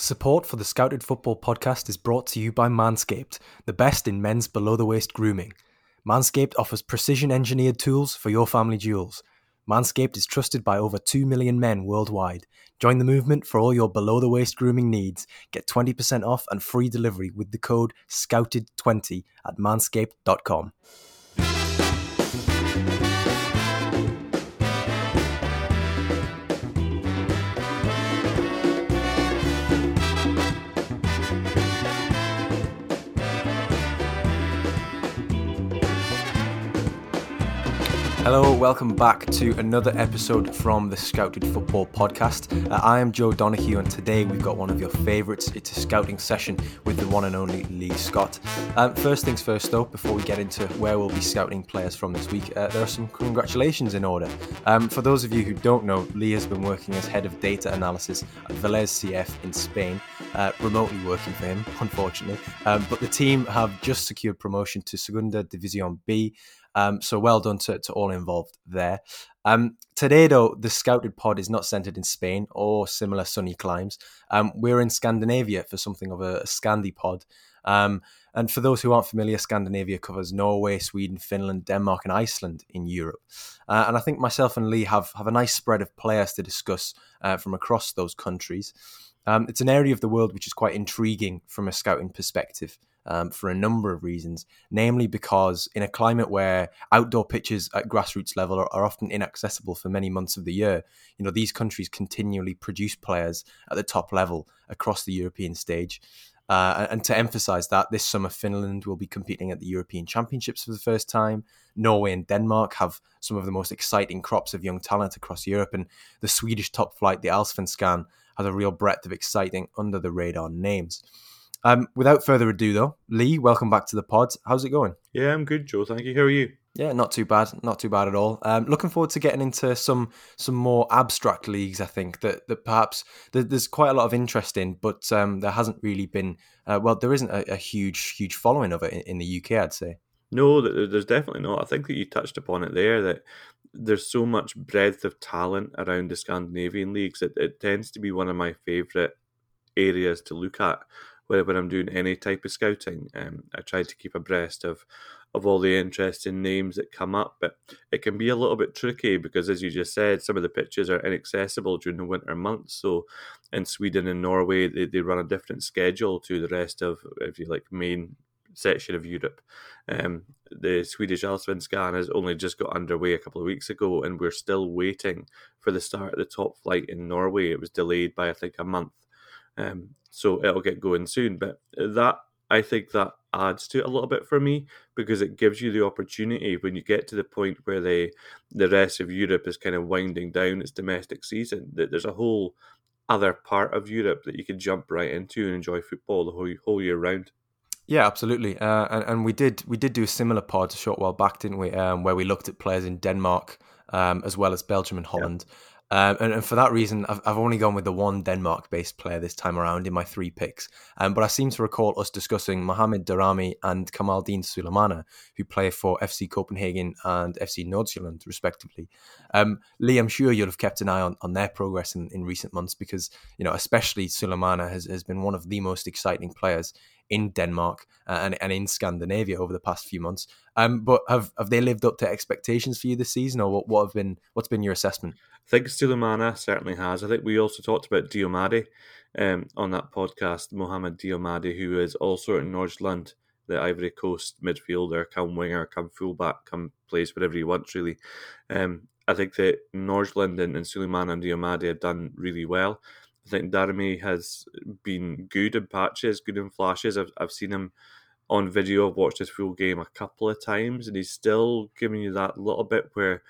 Support for the Scouted Football podcast is brought to you by Manscaped, the best in men's below the waist grooming. Manscaped offers precision engineered tools for your family jewels. Manscaped is trusted by over 2 million men worldwide. Join the movement for all your below the waist grooming needs. Get 20% off and free delivery with the code SCOUTED20 at manscaped.com. Hello, welcome back to another episode from the Scouted Football Podcast. Uh, I am Joe Donahue, and today we've got one of your favourites. It's a scouting session with the one and only Lee Scott. Um, first things first, though, before we get into where we'll be scouting players from this week, uh, there are some congratulations in order. Um, for those of you who don't know, Lee has been working as head of data analysis at Velez CF in Spain, uh, remotely working for him, unfortunately. Um, but the team have just secured promotion to Segunda División B. Um, so well done to, to all involved there. Um, today, though, the Scouted Pod is not centered in Spain or similar sunny climes. Um, we're in Scandinavia for something of a, a Scandi pod. Um, and for those who aren't familiar, Scandinavia covers Norway, Sweden, Finland, Denmark, and Iceland in Europe. Uh, and I think myself and Lee have, have a nice spread of players to discuss uh, from across those countries. Um, it's an area of the world which is quite intriguing from a scouting perspective um, for a number of reasons, namely because in a climate where outdoor pitches at grassroots level are, are, often inaccessible for many months of the year, you know these countries continually produce players at the top level across the European stage. Uh, and to emphasize that, this summer Finland will be competing at the European Championships for the first time. Norway and Denmark have some of the most exciting crops of young talent across Europe, and the Swedish top flight, the Allsvenskan, has a real breadth of exciting under the radar names. Um, without further ado, though, Lee, welcome back to the pod. How's it going? Yeah, I'm good, Joe. Thank you. How are you? Yeah, not too bad. Not too bad at all. Um, looking forward to getting into some some more abstract leagues. I think that that perhaps there's quite a lot of interest in, but um, there hasn't really been. Uh, well, there isn't a, a, huge huge following of it in, in the UK. I'd say. No, there's definitely not. I think that you touched upon it there. That there's so much breadth of talent around the Scandinavian leagues. It, it tends to be one of my favourite areas to look at when I'm doing any type of scouting. Um, I try to keep abreast of of all the interesting names that come up, but it can be a little bit tricky because, as you just said, some of the pitches are inaccessible during the winter months. So, in Sweden and Norway, they, they run a different schedule to the rest of, if you like, main section of Europe. Um, the Swedish Allsvenskan has only just got underway a couple of weeks ago, and we're still waiting for the start of the top flight in Norway. It was delayed by I think a month. Um, so it'll get going soon. But that I think that adds to it a little bit for me because it gives you the opportunity when you get to the point where the the rest of Europe is kind of winding down its domestic season. That there's a whole other part of Europe that you can jump right into and enjoy football the whole whole year round. Yeah, absolutely. Uh, and, and we did we did do a similar pod a short while back, didn't we? Um, where we looked at players in Denmark um, as well as Belgium and Holland. Um, and, and, for that reason, I've, I've only gone with the one Denmark based player this time around in my three picks. Um, but I seem to recall us discussing Mohamed Daramy and Kamaldeen Sulemana, who play for FC Copenhagen and FC Nordsjælland, respectively. Um, Lee, I'm sure you'll have kept an eye on, on their progress in, in recent months because, you know, especially Sulemana has, has been one of the most exciting players in Denmark uh, and, and in Scandinavia over the past few months. Um, but have have they lived up to expectations for you this season, or what, what have been what's been your assessment? Think Sulemana certainly has. I think we also talked about Diomande um, on that podcast, Mohamed Diomande, who is also at Nordsjælland, the Ivory Coast midfielder, come winger, come fullback, come plays whatever he wants really. Um, I think that Nordsjælland and, and Suleiman and Diomande have done really well. I think Daramy has been good in patches, good in flashes. I've, I've seen him on video. I've watched his full game a couple of times, and he's still giving you that little bit where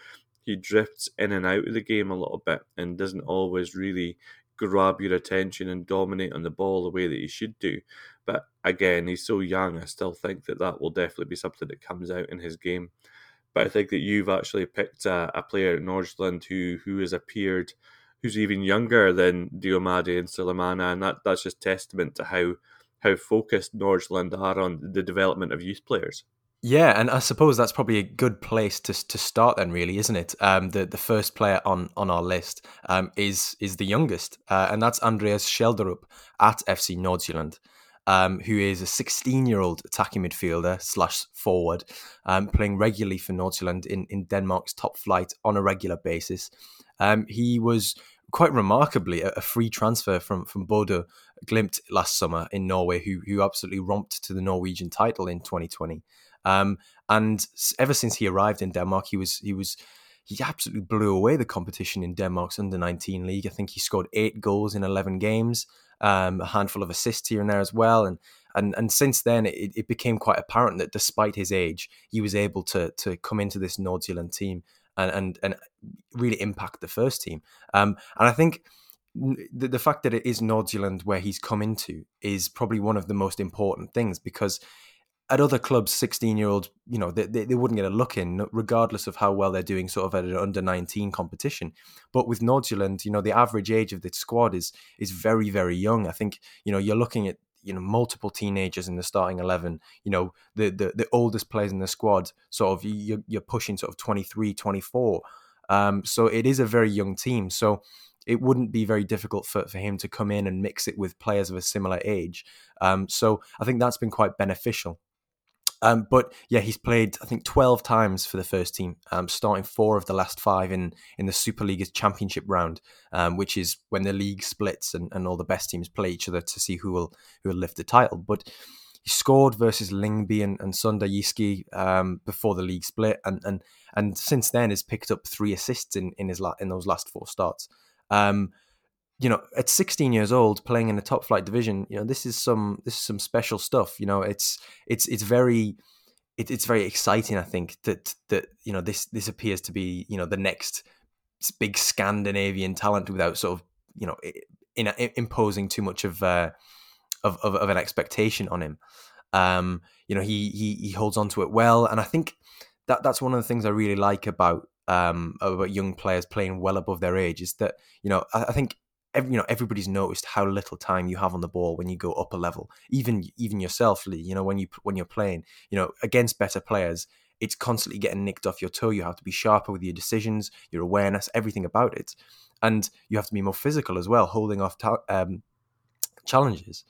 he drifts in and out of the game a little bit and doesn't always really grab your attention and dominate on the ball the way that he should do. But again, he's so young. I still think that that will definitely be something that comes out in his game. But I think that you've actually picked a, a player at Nordsjælland who who has appeared who's even younger than Diomande and Sulemana, and that, that's just testament to how how focused Nordsjælland are on the development of youth players. Yeah, and I suppose that's probably a good place to to start then, really, isn't it? Um, the the first player on on our list um, is is the youngest, uh, and that's Andreas Schjelderup at FC Nordsjælland, um, who is a 16 year old attacking midfielder slash forward, um, playing regularly for Nordsjælland in in Denmark's top flight on a regular basis. Um, he was quite remarkably a, free transfer from from Bodø Glimt last summer in Norway, who who absolutely romped to the Norwegian title in 2020. Um, and ever since he arrived in Denmark, he was he was he absolutely blew away the competition in Denmark's under 19 league. I think he scored eight goals in 11 games, um, a handful of assists here and there as well. And and and since then, it, it became quite apparent that despite his age, he was able to to come into this Nordsjælland team and and and really impact the first team. Um, and I think the, the fact that it is Nordsjælland where he's come into is probably one of the most important things because at other clubs, 16 year olds, you know, they, they, they, wouldn't get a look in, regardless of how well they're doing sort of at an under 19 competition. But with Nordsjælland, you know, the average age of the squad is is very, very young. I think, you know, you're looking at, you know, multiple teenagers in the starting 11, you know, the, the, the oldest players in the squad, sort of, you're, you're pushing sort of 23, 24. Um, so it is a very young team. So it wouldn't be very difficult for, for him to come in and mix it with players of a similar age. Um, so I think that's been quite beneficial. Um, but yeah, he's played I think twelve times for the first team, um, starting four of the last five in in the Super League's championship round, um, which is when the league splits and, and all the best teams play each other to see who will who will lift the title. But he scored versus Lyngby and, and Sønderjyske um, before the league split, and and and since then has picked up three assists in in his la- in those last four starts. You know, at 16 years old, playing in a top flight division, you know, this is some this is some special stuff. You know, it's it's it's very it, it's very exciting. I think that that you know this this appears to be you know the next big Scandinavian talent without sort of you know in, in imposing too much of, uh, of, of of an expectation on him. Um, you know, he he he holds on to it well, and I think that that's one of the things I really like about um, about young players playing well above their age is that you know I, I think every, you know everybody's noticed how little time you have on the ball when you go up a level. Even even yourself, Lee. You know when you when you're playing, you know against better players, it's constantly getting nicked off your toe. You have to be sharper with your decisions, your awareness, everything about it, and you have to be more physical as well, holding off ta- um, challenges.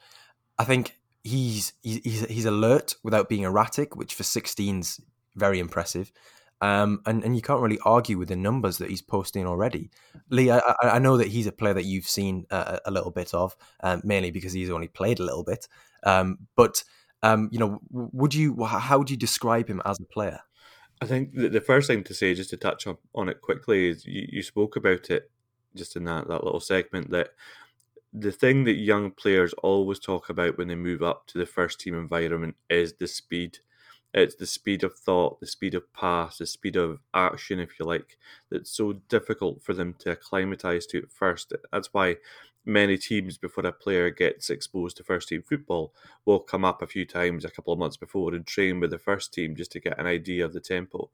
I think he's he's he's alert without being erratic, which for 16's very impressive. Um, and, and you can't really argue with the numbers that he's posting already. Lee, I, I know that he's a player that you've seen a, a little bit of, um, mainly because he's only played a little bit. Um, but um, you know, would you? How would you describe him as a player? I think the first thing to say, just to touch on, on it quickly, is you, you spoke about it just in that, that little segment that the thing that young players always talk about when they move up to the first team environment is the speed it's the speed of thought, the speed of pass, the speed of action, if you like, that's so difficult for them to acclimatise to at first. That's why many teams, before a player gets exposed to first team football, will come up a few times a couple of months before and train with the first team just to get an idea of the tempo.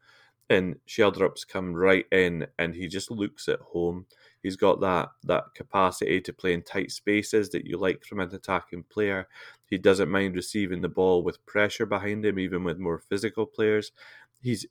And Schjelderup's come right in and he just looks at home. He's got that that capacity to play in tight spaces that you like from an attacking player. He doesn't mind receiving the ball with pressure behind him, even with more physical players. He's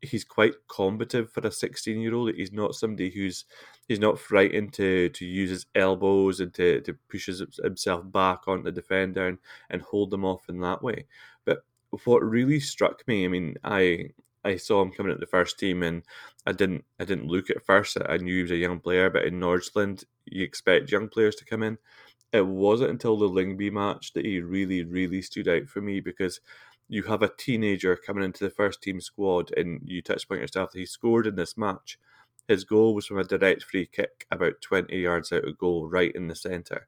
he's quite combative for a 16 year old. He's not somebody who's he's not frightened to to use his elbows and to, to push himself back on the defender and, and hold them off in that way. But what really struck me, I mean, I I saw him coming at the first team, and I didn't I didn't look at first. I knew he was a young player, but in Nordsjælland, you expect young players to come in. It wasn't until the Lyngby match that he really really stood out for me because you have a teenager coming into the first team squad, and you touched on yourself that he scored in this match. His goal was from a direct free kick about 20 yards out of goal, right in the centre.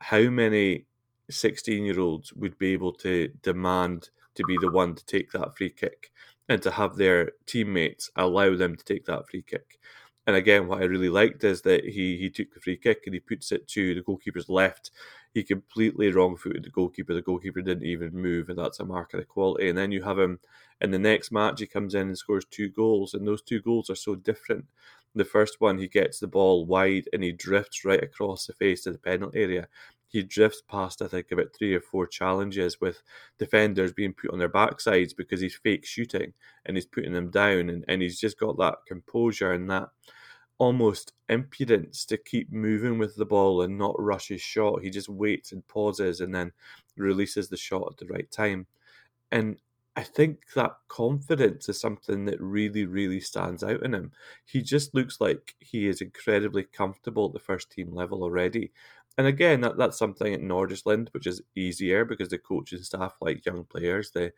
How many 16 year olds would be able to demand to be the one to take that free kick? And to have their teammates allow them to take that free kick. And again, what I really liked is that he he took the free kick and he puts it to the goalkeeper's left. He completely wrong footed the goalkeeper. The goalkeeper didn't even move, and that's a mark of quality. And then you have him in the next match, he comes in and scores two goals, and those two goals are so different. The first one, he gets the ball wide and he drifts right across the face of the penalty area he drifts past, I think, about three or four challenges with defenders being put on their backsides because he's fake shooting and he's putting them down. And, and he's just got that composure and that almost impudence to keep moving with the ball and not rush his shot. He just waits and pauses and then releases the shot at the right time. And I think that confidence is something that really, really stands out in him. He just looks like he is incredibly comfortable at the first team level already. And again, that, that's something at Nordsjælland, which is easier because the coaching staff like young players. The,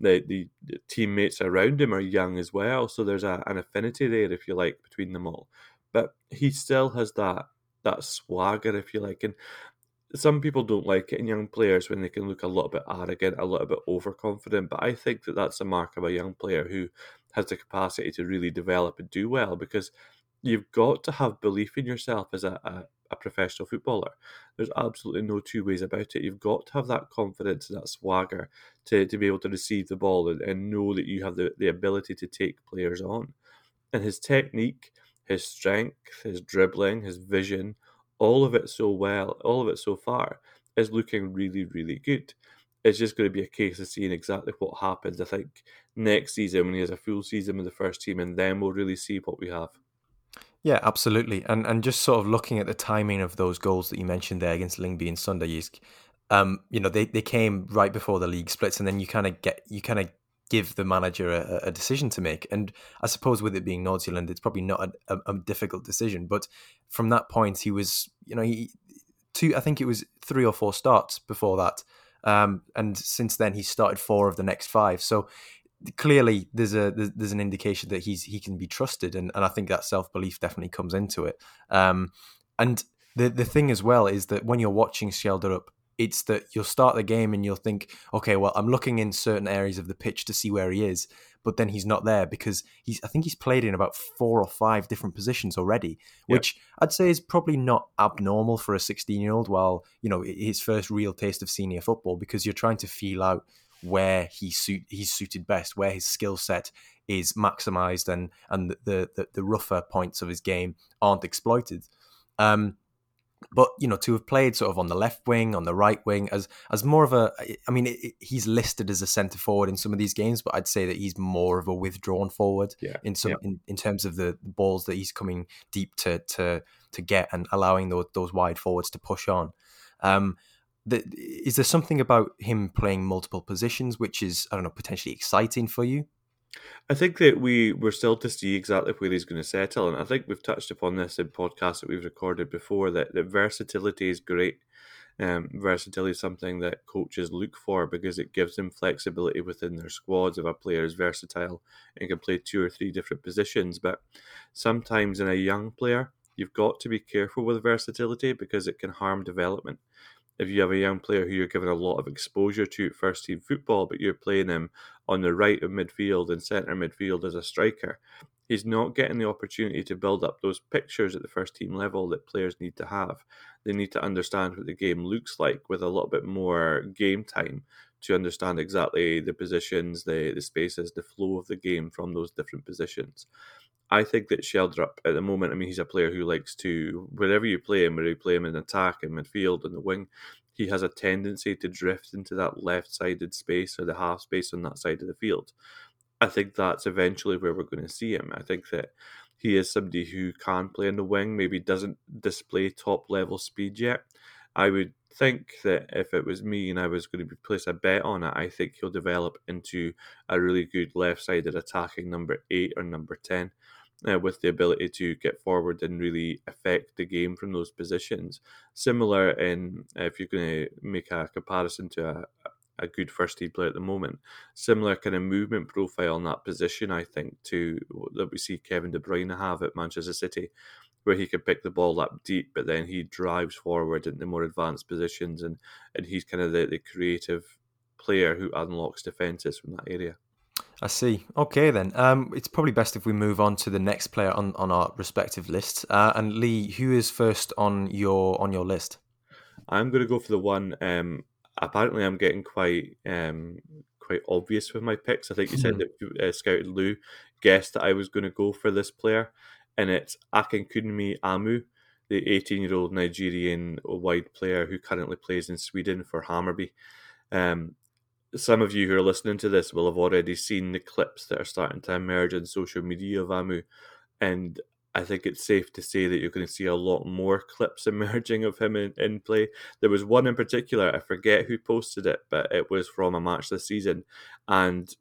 the, the, the teammates around him are young as well. So there's a, an affinity there, if you like, between them all. But he still has that that swagger, if you like. And some people don't like it in young players when they can look a little bit arrogant, a little bit overconfident. But I think that that's a mark of a young player who has the capacity to really develop and do well because you've got to have belief in yourself as a, a, a, professional footballer. There's absolutely no two ways about it. You've got to have that confidence and that swagger to, to be able to receive the ball and, and know that you have the, the ability to take players on. And his technique, his strength, his dribbling, his vision, all of it so well, all of it so far is looking really, really good. It's just going to be a case of seeing exactly what happens. I think next season when he has a full season with the first team, and then we'll really see what we have. Yeah, absolutely. And and just sort of looking at the timing of those goals that you mentioned there against Lyngby and Sønderjyske, um, you know, they, they came right before the league splits, and then you kind of get you kind of give the manager a, a, decision to make. And I suppose with it being Nordsjælland, it's probably not a, a, a, difficult decision. But from that point, he was, you know, he two. I think it was three or four starts before that, um, and since then he started four of the next five. So clearly, there's a there's, there's an indication that he's he can be trusted, and, and I think that self belief definitely comes into it. Um, and the the thing as well is that when you're watching Schjelderup it's that you'll start the game and you'll think, okay, well, I'm looking in certain areas of the pitch to see where he is, but then he's not there because he's. I think he's played in about four or five different positions already, which yep. I'd say is probably not abnormal for a 16 year old. While you know his first real taste of senior football, because you're trying to feel out where he suit he's suited best, where his skill set is maximized, and and the, the the rougher points of his game aren't exploited. Um, but you know to have played sort of on the left wing on the right wing as as more of a i mean it, it, he's listed as a center forward in some of these games but i'd say that he's more of a withdrawn forward yeah. in some yeah. in, in terms of the balls that he's coming deep to to to get and allowing those those wide forwards to push on um is there something about him playing multiple positions which is i don't know potentially exciting for you I think that we we're still to see exactly where he's going to settle, and I think we've touched upon this in podcasts that we've recorded before. That that versatility is great. Um, versatility is something that coaches look for because it gives them flexibility within their squads. If a player is versatile and can play two or three different positions, but sometimes in a young player, you've got to be careful with versatility because it can harm development if you have a young player who you're giving a lot of exposure to first team football, but you're playing him on the right of midfield and centre midfield as a striker, he's not getting the opportunity to build up those pictures at the first team level that players need to have. They need to understand what the game looks like with a little bit more game time to understand exactly the positions, the, the spaces, the flow of the game from those different positions. I think that Schjelderup at the moment, I mean, he's a player who likes to, wherever you play him, whether you play him in attack, in midfield, in the wing, he has a tendency to drift into that left sided space or the half space on that side of the field. I think that's eventually where we're going to see him. I think that he is somebody who can play in the wing, maybe doesn't display top level speed yet. I would think that if it was me and I was going to place a bet on it, I think he'll develop into a really good left sided attacking number eight or number 10 uh, with the ability to get forward and really affect the game from those positions. Similar in if you're going to make a comparison to a, a good first team player at the moment, similar kind of movement profile in that position, I think, to that we see Kevin De Bruyne have at Manchester City, where he can pick the ball up deep, but then he drives forward into more advanced positions, and and he's kind of the, the creative player who unlocks defenses from that area. I see. Okay, then. Um, it's probably best if we move on to the next player on, on our respective lists. Uh, and Lee, who is first on your on your list? I'm going to go for the one. Um, apparently, I'm getting quite um, quite obvious with my picks. I think you said hmm. that uh, Scouted Lou guessed that I was going to go for this player, and it's Akinkunmi Amoo, the 18 year old Nigerian wide player who currently plays in Sweden for Hammarby. Um, some of you who are listening to this will have already seen the clips that are starting to emerge on social media of Amoo. And I think it's safe to say that you're going to see a lot more clips emerging of him in, in play. There was one in particular, I forget who posted it, but it was from a match this season. And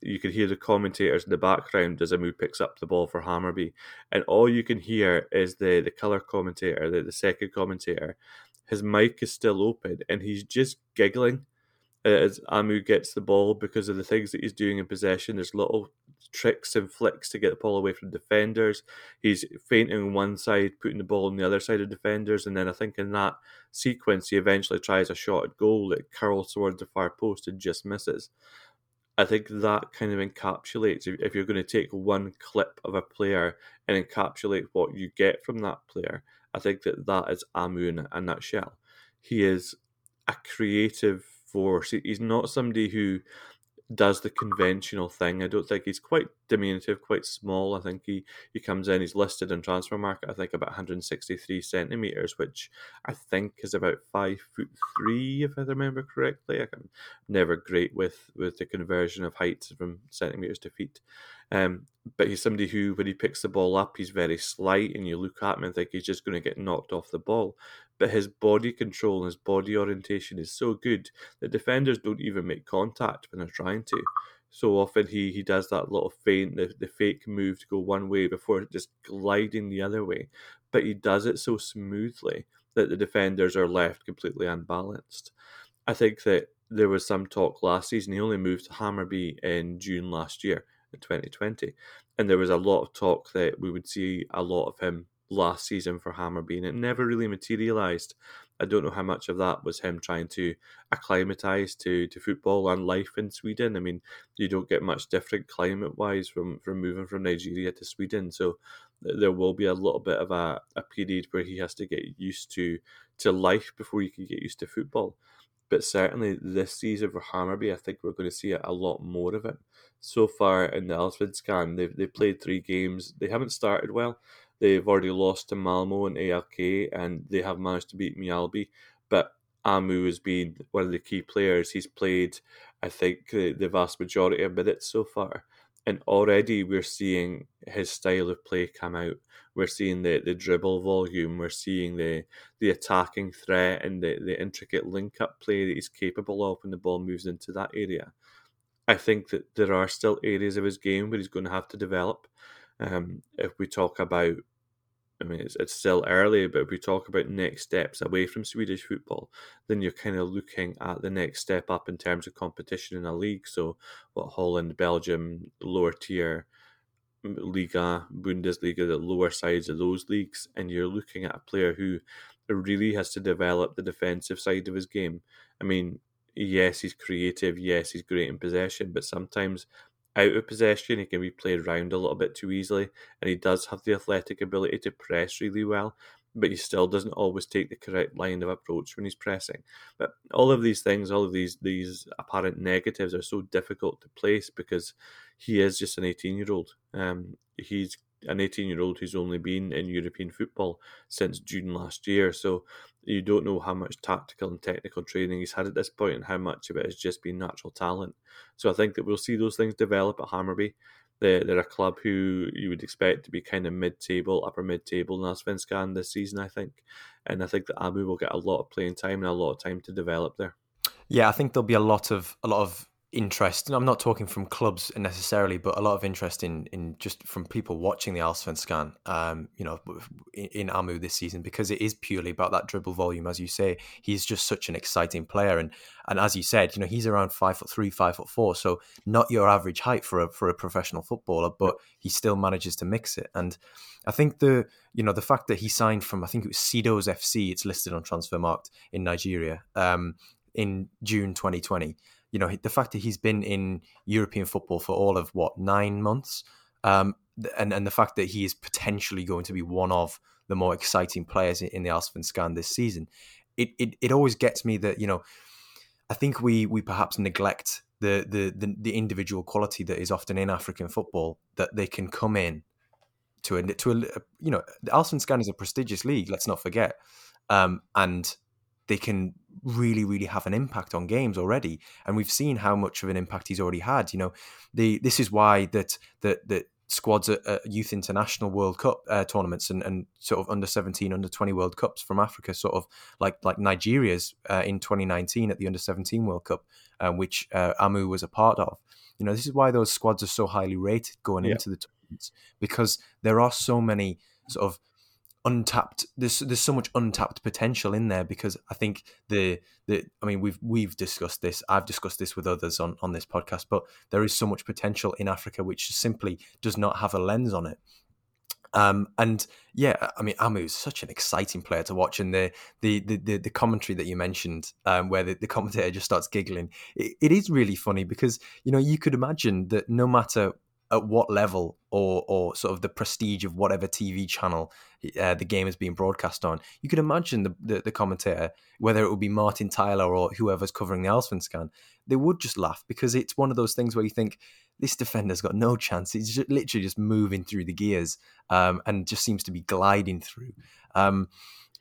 you could hear the commentators in the background as Amoo picks up the ball for Hammarby. And all you can hear is the, the colour commentator, the, the second commentator. His mic is still open and he's just giggling as Amoo gets the ball because of the things that he's doing in possession. There's little tricks and flicks to get the ball away from defenders. He's feinting on one side, putting the ball on the other side of defenders, and then I think in that sequence he eventually tries a shot at goal that curls towards the far post and just misses. I think that kind of encapsulates if you're going to take one clip of a player and encapsulate what you get from that player. I think that that is Amoo in a nutshell. He is a creative force. He's not somebody who does the conventional thing. I don't think he's quite diminutive, quite small. I think he, he comes in, he's listed in Transfermarkt, I think about 163 centimetres, which I think is about five foot three, if I remember correctly. I'm never great with, with the conversion of heights from centimetres to feet. Um, but he's somebody who, when he picks the ball up, he's very slight, and you look at him and think he's just going to get knocked off the ball. But his body control and his body orientation is so good that defenders don't even make contact when they're trying to. So often he, he does that little feint, the, the fake move to go one way before just gliding the other way. But he does it so smoothly that the defenders are left completely unbalanced. I think that there was some talk last season. He only moved to Hammarby in June last year 2020. And there was a lot of talk that we would see a lot of him last season for Hammarby, and it never really materialised. I don't know how much of that was him trying to acclimatise to, to football and life in Sweden. I mean, you don't get much different climate wise from, from moving from Nigeria to Sweden. So there will be a little bit of a, a period where he has to get used to, to life before he can get used to football. But certainly this season for Hammarby, I think we're going to see a lot more of it so far in the Allsvenskan. They've, they've played three games. They haven't started well. They've already lost to Malmö and AIK, and they have managed to beat Mjällby. But Amoo has been one of the key players. He's played, I think, the, the vast majority of minutes so far. And already we're seeing his style of play come out. We're seeing the, the dribble volume. We're seeing the the attacking threat and the, the intricate link up play that he's capable of when the ball moves into that area. I think that there are still areas of his game where he's going to have to develop. Um, if we talk about, I mean, it's, it's still early, but if we talk about next steps away from Swedish football, then you're kind of looking at the next step up in terms of competition in a league. So, what Holland, Belgium, lower tier, Liga, Bundesliga, the lower sides of those leagues, and you're looking at a player who really has to develop the defensive side of his game. I mean, yes, he's creative, yes, he's great in possession, but sometimes out of possession, he can be played around a little bit too easily, and he does have the athletic ability to press really well, but he still doesn't always take the correct line of approach when he's pressing. But all of these things, all of these these apparent negatives are so difficult to place because he is just an 18 year old. Um, he's an 18 year old who's only been in European football since June last year. So you don't know how much tactical and technical training he's had at this point and how much of it has just been natural talent. So I think that we'll see those things develop at Hammarby. They're, they're a club who you would expect to be kind of mid table, upper mid table in Allsvenskan this season, I think. And I think that Amoo will get a lot of playing time and a lot of time to develop there. Yeah, I think there'll be a lot of a lot of interest. And I'm not talking from clubs necessarily, but a lot of interest in in just from people watching the Allsvenskan, um, you know, in, in, Amoo this season because it is purely about that dribble volume, as you say. He's just such an exciting player, and and as you said, you know, he's around five foot three, five foot four, so not your average height for a for a professional footballer, but he still manages to mix it. And I think the you know the fact that he signed from I think it was Sido's FC, it's listed on Transfermarkt in Nigeria, um, in June 2020 you know the fact that he's been in European football for all of what nine months, um, and and the fact that he is potentially going to be one of the more exciting players in the Allsvenskan this season, it, it it always gets me that you know, I think we we perhaps neglect the the the, the individual quality that is often in African football that they can come in to a to a you know the Allsvenskan is a prestigious league. Let's not forget, um, and they can really really have an impact on games already. And we've seen how much of an impact he's already had. You know the this is why that that that squads at, at youth international world cup uh, tournaments and, and sort of under 17 under 20 world cups from africa sort of like like nigeria's uh, in 2019 at the under 17 world cup um, which uh, Amoo was a part of. You know this is why those squads are so highly rated going yeah. into the tournaments because there are so many sort of untapped there's there's so much untapped potential in there because I think the the I mean we've we've discussed this I've discussed this with others on on this podcast but there is so much potential in Africa which simply does not have a lens on it. Um, and yeah, I mean, Amoo is such an exciting player to watch, and the the the, the commentary that you mentioned, um, where the, the, commentator just starts giggling, it, it is really funny because you know you could imagine that no matter at what level or or sort of the prestige of whatever TV channel uh, the game is being broadcast on. You could imagine the, the, the commentator, whether it would be Martin Tyler or whoever's covering the Allsvenskan, they would just laugh because it's one of those things where you think this defender's got no chance. He's just, literally just moving through the gears um, and just seems to be gliding through. Um,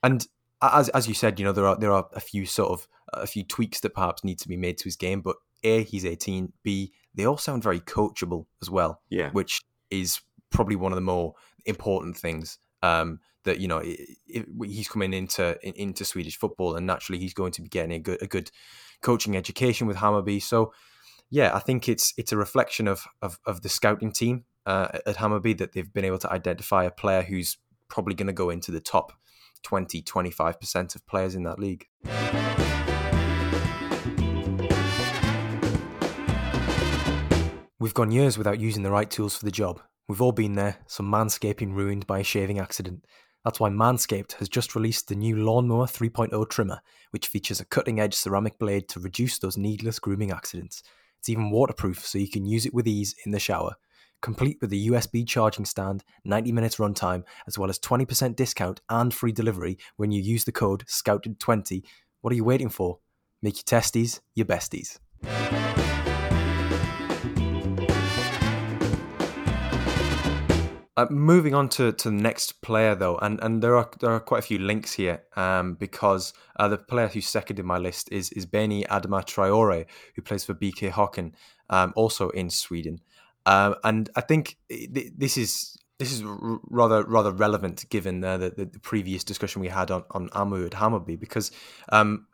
and as as you said, you know there are there are a few sort of a few tweaks that perhaps need to be made to his game, but a he's 18 b they all sound very coachable as well. Yeah. Which is probably one of the more important things. Um, that you know it, it, he's coming into into Swedish football, and naturally he's going to be getting a good a good coaching education with Hammarby. So, yeah, I think it's it's a reflection of of, of the scouting team uh, at Hammarby that they've been able to identify a player who's probably going to go into the top 20 25% of players in that league. We've gone years without using the right tools for the job. We've all been there, some manscaping ruined by a shaving accident. That's why Manscaped has just released the new Lawnmower 3.0 trimmer, which features a cutting edge ceramic blade to reduce those needless grooming accidents. It's even waterproof, so you can use it with ease in the shower. Complete with a USB charging stand, 90 minutes runtime, as well as 20% discount and free delivery when you use the code SCOUTED20. What are you waiting for? Make your testes your besties. Uh, moving on to, to the next player though, and, and there are there are quite a few links here um, because uh, the player who's second in my list is is Bénie Adama Traore, who plays for BK Häcken, um, also in Sweden, uh, and I think this is this is rather rather relevant given uh, the, the, previous discussion we had on, on Amoo at Hammarby because um,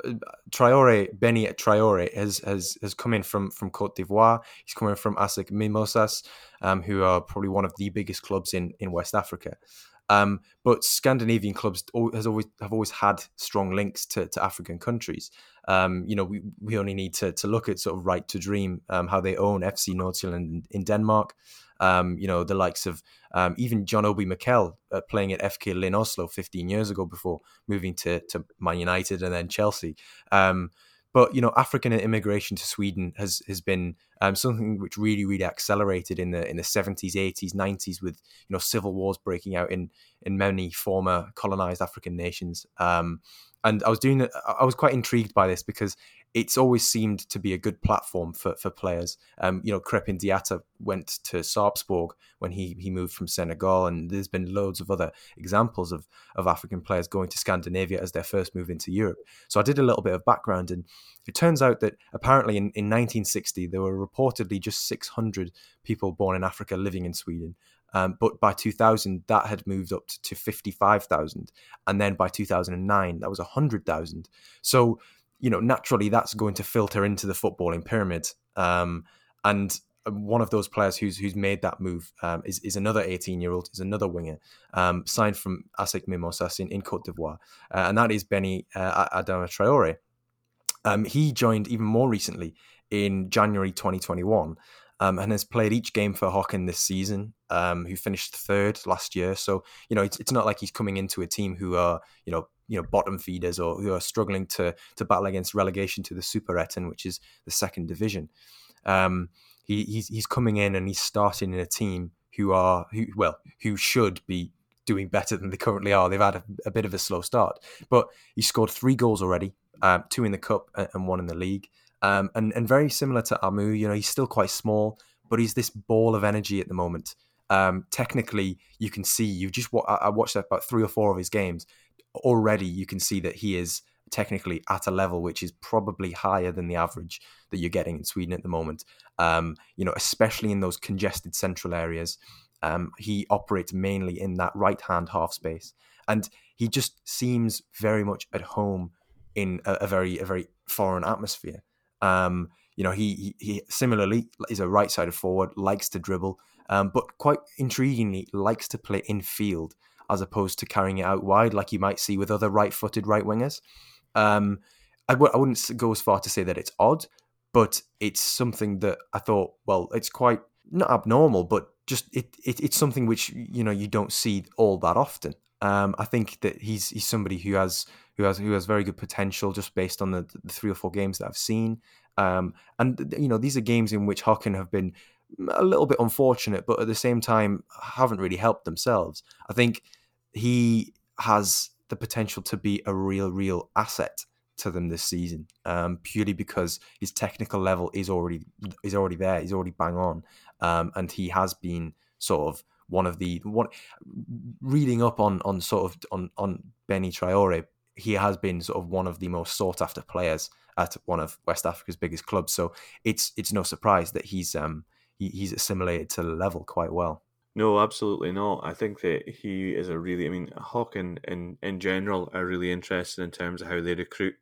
Traore Bénie Traore has, has has come in from from Cote d'Ivoire. He's coming from ASEC Mimosas, um, who are probably one of the biggest clubs in in West Africa. Um, but Scandinavian clubs has always have always had strong links to, to African countries. Um, you know, we, we only need to, to look at sort of Right to Dream, um, how they own FC Nordsjælland in Denmark. Um, you know, the likes of um, even John Obi Mikel uh, playing at FK Lyn Oslo 15 years ago before moving to, to Man United and then Chelsea. Um, but you know, African immigration to Sweden has has been um, something which really, really accelerated in the in the seventies, eighties, nineties, with you know civil wars breaking out in in many former colonized African nations. Um, and I was doing, I was quite intrigued by this because it's always seemed to be a good platform for, for players. Um, you know, Crepin Diatta went to Sarpsborg when he, he moved from Senegal, and there's been loads of other examples of, of African players going to Scandinavia as their first move into Europe. So I did a little bit of background, and it turns out that apparently in, in 1960 there were reportedly just 600 people born in Africa living in Sweden. Um, but by 2000, that had moved up to 55,000. And then by 2009, that was 100,000. So you know, naturally that's going to filter into the footballing pyramid. Um, and one of those players who's who's made that move um, is, is another 18 year old, is another winger, um, signed from ASEC Mimosas in, in Cote d'Ivoire, uh, and that is Bénie uh, Adama Traore. Um, he joined even more recently in January 2021 um, and has played each game for Häcken this season, um, who finished third last year. So, you know, it's, it's not like he's coming into a team who are, you know, you know bottom feeders or who are struggling to to battle against relegation to the Superettan, which is the second division. Um, he, he's he's coming in and he's starting in a team who are who well who should be doing better than they currently are. They've had a, a bit of a slow start, but he scored three goals already, um, two in the cup and one in the league. Um, and and very similar to Amoo, you know, he's still quite small, but he's this ball of energy at the moment. Um, technically, you can see you just I watched about three or four of his games already. You can see that he is technically at a level which is probably higher than the average that you're getting in Sweden at the moment. Um, you know, especially in those congested central areas. Um, he operates mainly in that right hand half space, and he just seems very much at home in a, a very a very foreign atmosphere. Um, you know, he, he, he similarly is a right sided forward, likes to dribble, um, but quite intriguingly likes to play in field as opposed to carrying it out wide, like you might see with other right footed right wingers. Um, I w- I wouldn't go as far to say that it's odd, but it's something that I thought, well, it's quite not abnormal, but just it, it it's something which you know you don't see all that often. Um, I think that he's he's somebody who has who has who has very good potential just based on the, the three or four games that I've seen. Um, and you know these are games in which Häcken have been a little bit unfortunate, but at the same time haven't really helped themselves. I think he has the potential to be a real, real asset to them this season, um, purely because his technical level is already is already there. He's already bang on, um, and he has been sort of one of the one reading up on on sort of on on Bénie Traoré. He has been sort of one of the most sought after players at one of West Africa's biggest clubs. So it's it's no surprise that he's um he, he's assimilated to the level quite well. No, absolutely not. I think that he is a really, I mean, Häcken in, in general are really interested in terms of how they recruit.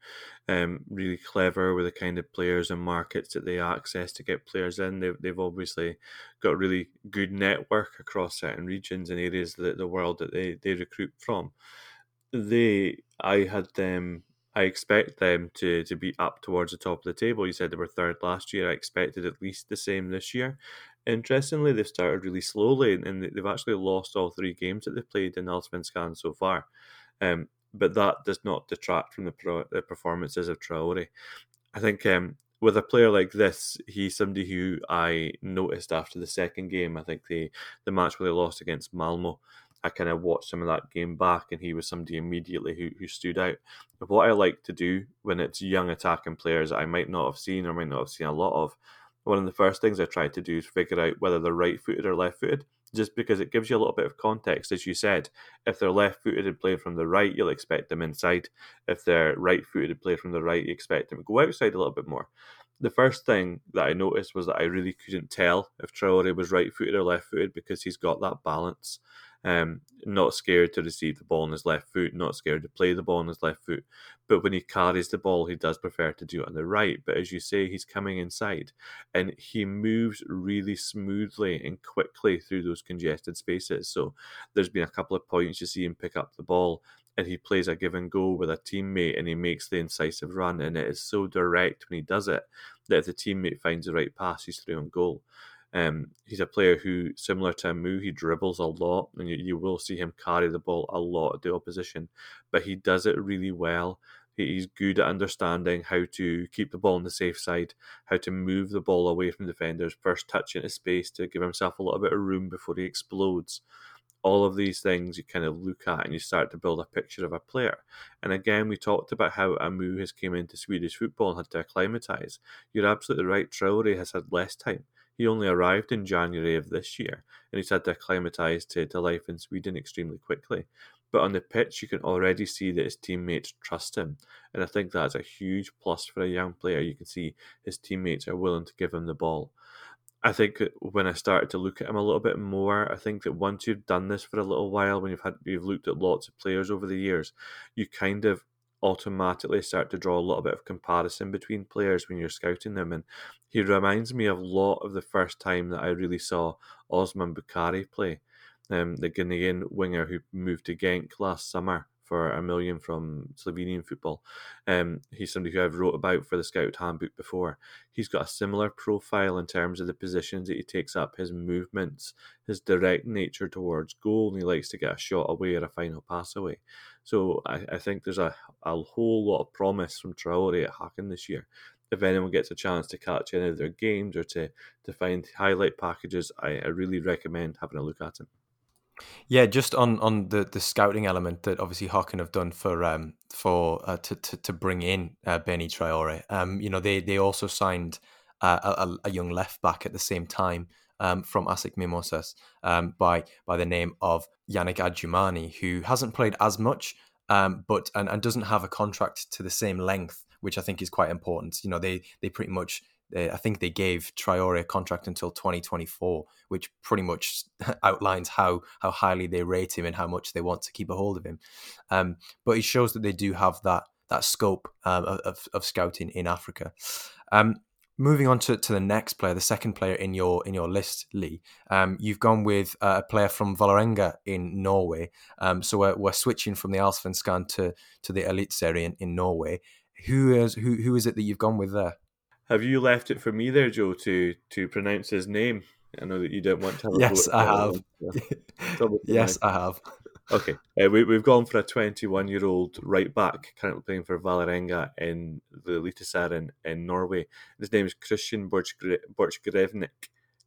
Um, really clever with the kind of players and markets that they access to get players in. They've, they've obviously got a really good network across certain regions and areas of the world that they, they recruit from. They, I had them I expect them to to be up towards the top of the table. You said they were third last year. I expected at least the same this year. Interestingly, they've started really slowly, and they've actually lost all three games that they've played in Allsvenskan so far. Um, but that does not detract from the, pro- the performances of Traore. I think um, with a player like this, he's somebody who I noticed after the second game. I think the the match where they lost against Malmö. I kind of watched some of that game back, and he was somebody immediately who, who stood out. But what I like to do when it's young attacking players I might not have seen or might not have seen a lot of, one of the first things I try to do is figure out whether they're right footed or left footed, just because it gives you a little bit of context. As you said, if they're left footed and play from the right, you'll expect them inside. If they're right footed and play from the right, you expect them to go outside a little bit more. The first thing that I noticed was that I really couldn't tell if Traore was right footed or left footed because he's got that balance. Um, not scared to receive the ball on his left foot, not scared to play the ball on his left foot. But when he carries the ball, he does prefer to do it on the right. But as you say, he's coming inside and he moves really smoothly and quickly through those congested spaces. So there's been a couple of points you see him pick up the ball and he plays a give and go with a teammate and he makes the incisive run. And it is so direct when he does it that if the teammate finds the right pass, he's through on goal. Um, he's a player who, similar to Amoo, he dribbles a lot, and you, you will see him carry the ball a lot at the opposition, but he does it really well. He's good at understanding how to keep the ball on the safe side, how to move the ball away from defenders, first touch into space to give himself a little bit of room before he explodes. All of these things you kind of look at and you start to build a picture of a player. And again, we talked about how Amoo has came into Swedish football and had to acclimatise. You're absolutely right. Traore has had less time. He only arrived in January of this year, and he's had to acclimatise to, to life in Sweden extremely quickly. But on the pitch, you can already see that his teammates trust him. And I think that's a huge plus for a young player. You can see his teammates are willing to give him the ball. I think when I started to look at him a little bit more, I think that once you've done this for a little while, when you've had you've looked at lots of players over the years, you kind of automatically start to draw a little bit of comparison between players when you're scouting them. And he reminds me of a lot of the first time that I really saw Osman Bukari play, um, the Ghanaian winger who moved to Genk last summer for a million from Slovenian football. Um, he's somebody who I've wrote about for the Scout Handbook before. He's got a similar profile in terms of the positions that he takes up, his movements, his direct nature towards goal, and he likes to get a shot away or a final pass away. So I, I think there's a, a whole lot of promise from Traore at Häcken this year. If anyone gets a chance to catch any of their games or to, to find highlight packages, I, I really recommend having a look at him. Yeah, just on, on the, the scouting element that obviously Häcken have done for um for uh, to, to to bring in uh, Bénie Traore. Um, you know they they also signed uh, a, a young left back at the same time um, from ASEC Mimosas um, by by the name of Yannick Adjumani, who hasn't played as much, um, but and, and doesn't have a contract to the same length, which I think is quite important. You know, they they pretty much I think they gave Traore a contract until 2024, which pretty much outlines how how highly they rate him and how much they want to keep a hold of him. Um, but it shows that they do have that that scope um, of, of scouting in Africa. Um, moving on to, to the next player, the second player in your in your list, Lee. Um, you've gone with uh, a player from Vålerenga in Norway. Um, so we're, we're switching from the Allsvenskan to to the Eliteserien in, in Norway. Who is who who is it that you've gone with there? Have you left it for me there, Joe, to to pronounce his name? I know that you don't want to. Have yes, I have. yes, I have. Okay, uh, we, we've gone for a 21 year old right back currently playing for Vålerenga in the Eliteserien in Norway. His name is Christian Borchgrevink.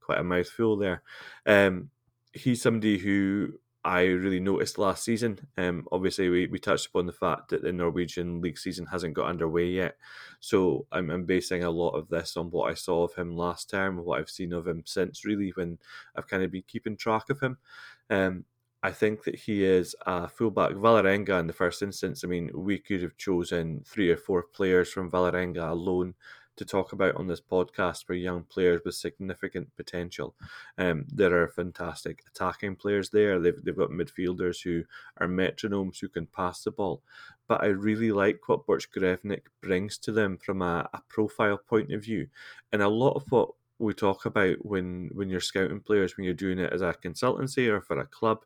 Quite a mouthful there. Um, he's somebody who I really noticed last season. Um, obviously, we, we touched upon the fact that the Norwegian league season hasn't got underway yet. So I'm, I'm basing a lot of this on what I saw of him last term, what I've seen of him since, really, when I've kind of been keeping track of him. Um, I think that he is a fullback. Vålerenga in the first instance, I mean, we could have chosen three or four players from Vålerenga alone to talk about on this podcast for young players with significant potential. Um, there are fantastic attacking players there. They've, they've got midfielders who are metronomes who can pass the ball. But I really like what Borchgrevink brings to them from a, a profile point of view. And a lot of what we talk about when when you're scouting players when you're doing it as a consultancy or for a club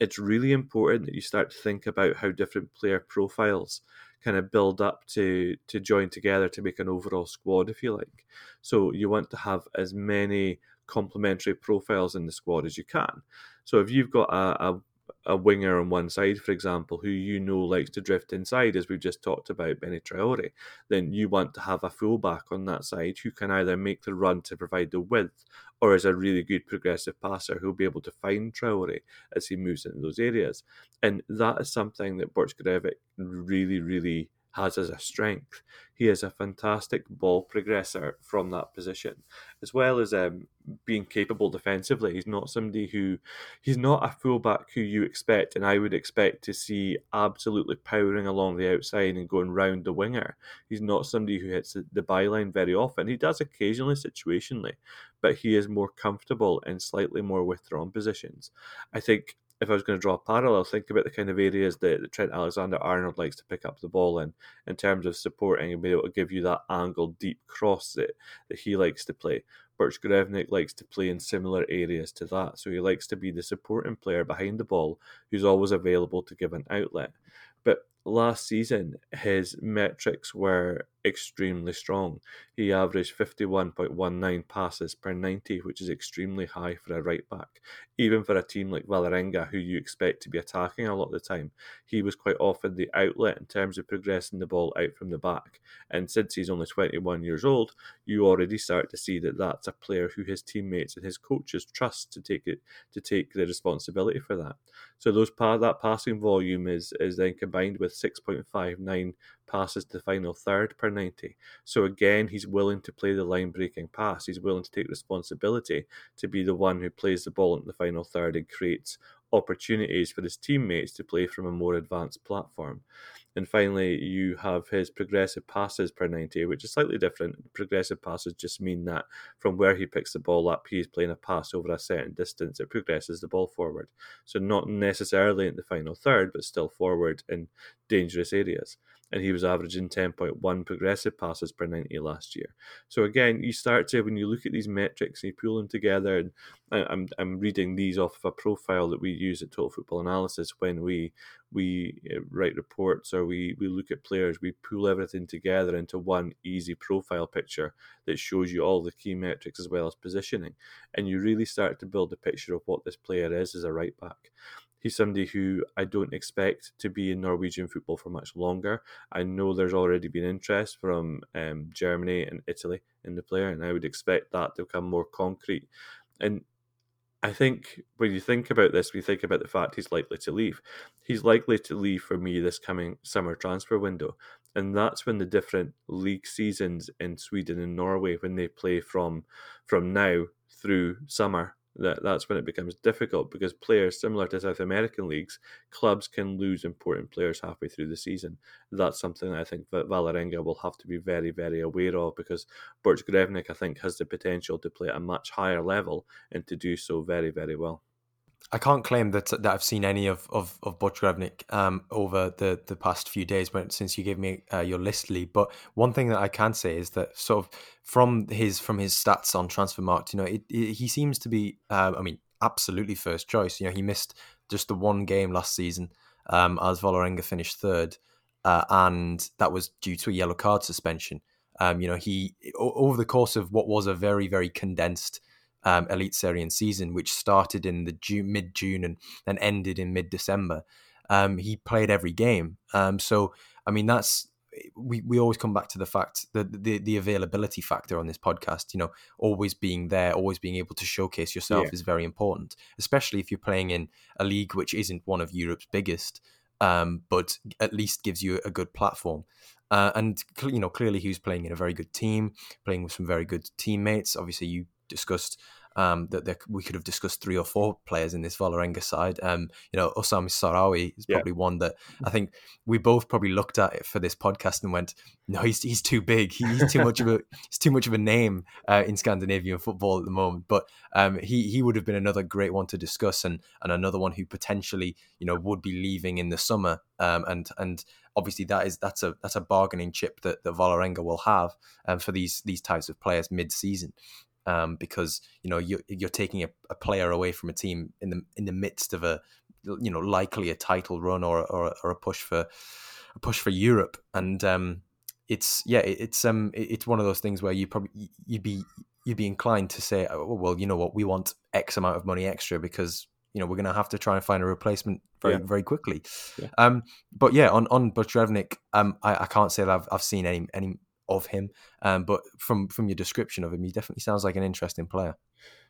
it's really important that you start to think about how different player profiles kind of build up to to join together to make an overall squad if you like. So you want to have as many complementary profiles in the squad as you can. So if you've got a, a a winger on one side, for example, who you know likes to drift inside, as we've just talked about Bénie Traoré, then you want to have a fullback on that side who can either make the run to provide the width or is a really good progressive passer who'll be able to find Traoré as he moves into those areas. And that is something that Borchgrevink really, really has as a strength. He is a fantastic ball progressor from that position, as well as um, being capable defensively. He's not somebody who, he's not a fullback who you expect, and I would expect to see absolutely powering along the outside and going round the winger. He's not somebody who hits the byline very often. He does occasionally, situationally, but he is more comfortable in slightly more withdrawn positions. I think if I was going to draw a parallel, think about the kind of areas that, Trent Alexander Arnold likes to pick up the ball in, in terms of supporting and be able to give you that angled deep cross that, that he likes to play. Borchgrevink likes to play in similar areas to that, so he likes to be the supporting player behind the ball who's always available to give an outlet. But last season, his metrics were extremely strong. He averaged 51.19 passes per 90, which is extremely high for a right back. Even for a team like Vålerenga, who you expect to be attacking a lot of the time, he was quite often the outlet in terms of progressing the ball out from the back. And since he's only 21 years old, you already start to see that that's a player who his teammates and his coaches trust to take it to take the responsibility for that. So those that passing volume is is then combined with 6.59 passes to the final third per 90. So again, he's willing to play the line breaking pass. He's willing to take responsibility to be the one who plays the ball in the final third and creates opportunities for his teammates to play from a more advanced platform. And finally, you have his progressive passes per 90, which is slightly different. Progressive passes just mean that from where he picks the ball up, he's playing a pass over a certain distance. It progresses the ball forward. So, not necessarily in the final third, but still forward in dangerous areas and he was averaging 10.1 progressive passes per 90 last year. So again, you start to when you look at these metrics, and you pull them together, and I'm I'm reading these off of a profile that we use at Total Football Analysis when we we uh, write reports or we we look at players. We pull everything together into one easy profile picture that shows you all the key metrics as well as positioning, and you really start to build a picture of what this player is as a right back he's somebody who I don't expect to be in Norwegian football for much longer. I know there's already been interest from um, Germany and Italy in the player, and I would expect that to become more concrete. And I think when you think about this, we think about the fact he's likely to leave. He's likely to leave for me this coming summer transfer window. And that's when the different league seasons in Sweden and Norway, when they play from from now through summer, that that's when it becomes difficult because players similar to South American leagues, clubs can lose important players halfway through the season. That's something I think that Vålerenga will have to be very, very aware of because Borchgrevink, I think, has the potential to play at a much higher level and to do so very, very well. I can't claim that that I've seen any of of, of Borchgrevink um, over the, the past few days when, since you gave me uh, your list, Lee. But one thing that I can say is that sort of from his from his stats on Transfermarkt, you know, it, it, he seems to be, uh, I mean, absolutely first choice. You know, he missed just the one game last season um, as Vålerenga finished third, uh, and that was due to a yellow card suspension. Um, you know, he over the course of what was a very very condensed um, Eliteserien season, which started in the June, mid June and then ended in mid December. Um, he played every game. Um, so, I mean, that's we, we always come back to the fact that the, the availability factor on this podcast, you know, always being there, always being able to showcase yourself yeah. is very important, especially if you're playing in a league which isn't one of Europe's biggest, um, but at least gives you a good platform. Uh, and you know, clearly he was playing in a very good team, playing with some very good teammates. Obviously, you discussed um, that there, we could have discussed three or four players in this Vålerenga side. Um, you know, Osame Sahraoui is probably yeah. one that I think we both probably looked at it for this podcast and went, "No, he's he's too big. He's too much of a he's too much of a name uh, in Scandinavian football at the moment." But um, he he would have been another great one to discuss, and and another one who potentially you know would be leaving in the summer, um, and and obviously that is that's a that's a bargaining chip that the Vålerenga will have um, for these these types of players mid season um, because you know you're, you're taking a, a, player away from a team in the in the midst of a you know likely a title run or or, or a push for a push for Europe, and um, it's yeah it's um it's one of those things where you probably you'd be you'd be inclined to say oh, well you know what we want X amount of money extra because you know we're going to have to try and find a replacement very yeah. very quickly. Yeah. Um, but yeah, on on Borchgrevink, um, I, I can't say that I've I've seen any any of him. Um, but from from your description of him, he definitely sounds like an interesting player.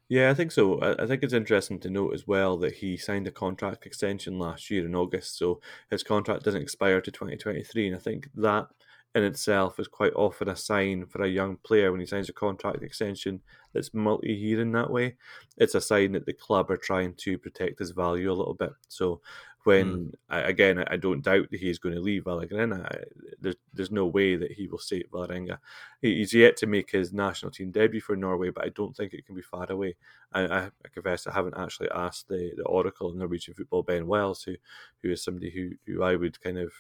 Yeah, I think so. I think it's interesting to note as well that he signed a contract extension last year in August, so his contract doesn't expire to 2023. And I think that in itself is quite often a sign for a young player when he signs a contract extension that's multi year in that way. It's a sign that the club are trying to protect his value a little bit. So when mm. I, again I don't doubt that he's going to leave Vålerenga. There's there's no way that he will stay at Vålerenga. He's yet to make his national team debut for Norway, but I don't think it can be far away. I, I, I confess I haven't actually asked the, the Oracle of Norwegian football, Ben Wells, who who is somebody who, who I would kind of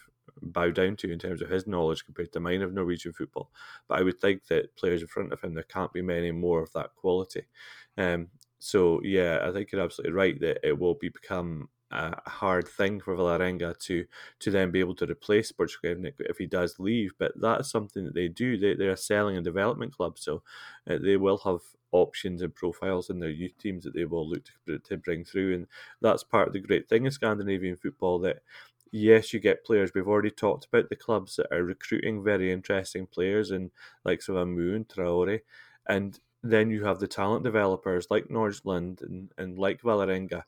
bow down to in terms of his knowledge compared to mine of Norwegian football. But I would think that players in front of him, there can't be many more of that quality. Um, so yeah, I think you're absolutely right that it will be become a hard thing for Vålerenga to to then be able to replace Borchgrevink if he does leave. But that's something that they do. They, they're a selling and development club, so uh, they will have options and profiles in their youth teams that they will look to, to bring through. And that's part of the great thing of Scandinavian football that yes, you get players. We've already talked about the clubs that are recruiting very interesting players and like some Amoo and Traoré. And then you have the talent developers like Nordsjælland and, and like Vålerenga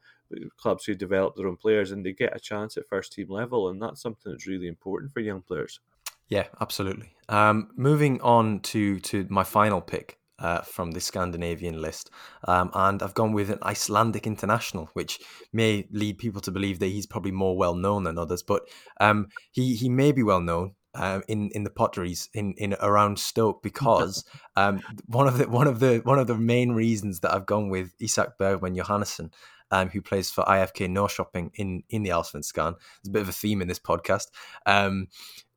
clubs who develop their own players and they get a chance at first team level, and that's something that's really important for young players. Yeah, absolutely. Um, moving on to to my final pick uh, from the Scandinavian list, um, and I've gone with an Icelandic international, which may lead people to believe that he's probably more well known than others, but um, he he may be well known um, in in the potteries in in around Stoke because um, one of the one of the one of the main reasons that I've gone with Isak Bergmann Johannesson um, who plays for IFK Norrköping in in the Allsvenskan. There's a bit of a theme in this podcast. Um,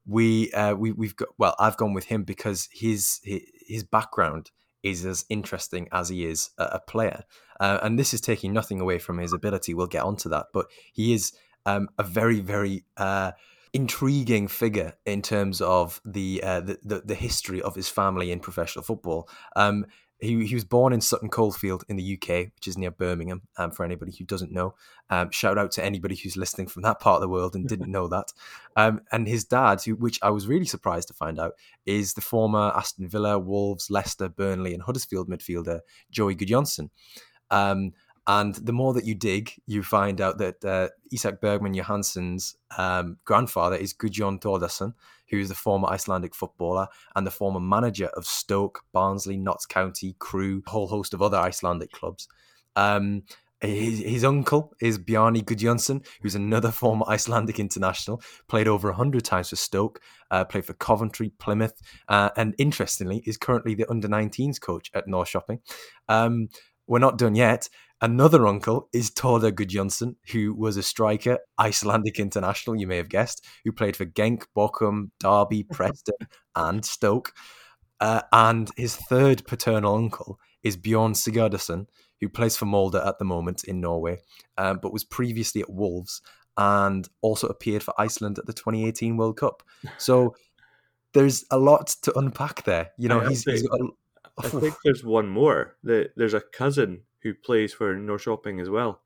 we uh, we we've got well, I've gone with him because his his background is as interesting as he is a, a player, uh, and this is taking nothing away from his ability. We'll get onto that, but he is um, a very very uh, intriguing figure in terms of the, uh, the, the, the history of his family in professional football. Um, he, he was born in Sutton Coldfield in the UK, which is near Birmingham. Um, for anybody who doesn't know, um, shout out to anybody who's listening from that part of the world and didn't know that. Um, and his dad, who, which I was really surprised to find out, is the former Aston Villa, Wolves, Leicester, Burnley, and Huddersfield midfielder Joey Gudjonsson. Um, And the more that you dig, you find out that uh, Isak Bergmann Johansson's um, grandfather is Gudjon Thordarson, who is the former Icelandic footballer and the former manager of Stoke, Barnsley, Notts County, Crewe, a whole host of other Icelandic clubs. Um, his, his, uncle is Bjarni Gudjonsson, who's another former Icelandic international, played over 100 times for Stoke, uh, played for Coventry, Plymouth, uh, and interestingly, is currently the under 19s coach at Norrköping. Um, we're not done yet. Another uncle is Thordur Gudjonsson, who was a striker, Icelandic international, you may have guessed, who played for Genk, Bochum, Derby, Preston, and Stoke. Uh, and his third paternal uncle is Bjorn Sigurdsson, who plays for Molde at the moment in Norway, um, but was previously at Wolves and also appeared for Iceland at the 2018 World Cup. So there's a lot to unpack there. You know, he's, he's got. A, I think there's one more. There's a cousin who plays for Norrköping as well.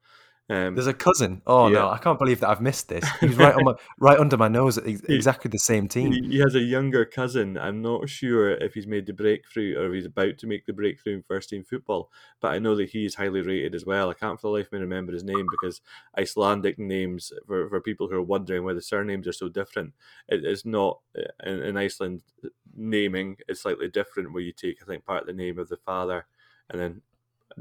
Um, There's a cousin. Oh yeah. no, I can't believe that I've missed this. He's right on my, right under my nose exactly the same team. He has a younger cousin. I'm not sure if he's made the breakthrough or if he's about to make the breakthrough in first team football, but I know that he is highly rated as well. I can't for the life of me remember his name because Icelandic names for, for people who are wondering why the surnames are so different. It is not uh, in, in Iceland naming is slightly different where you take I think part of the name of the father and then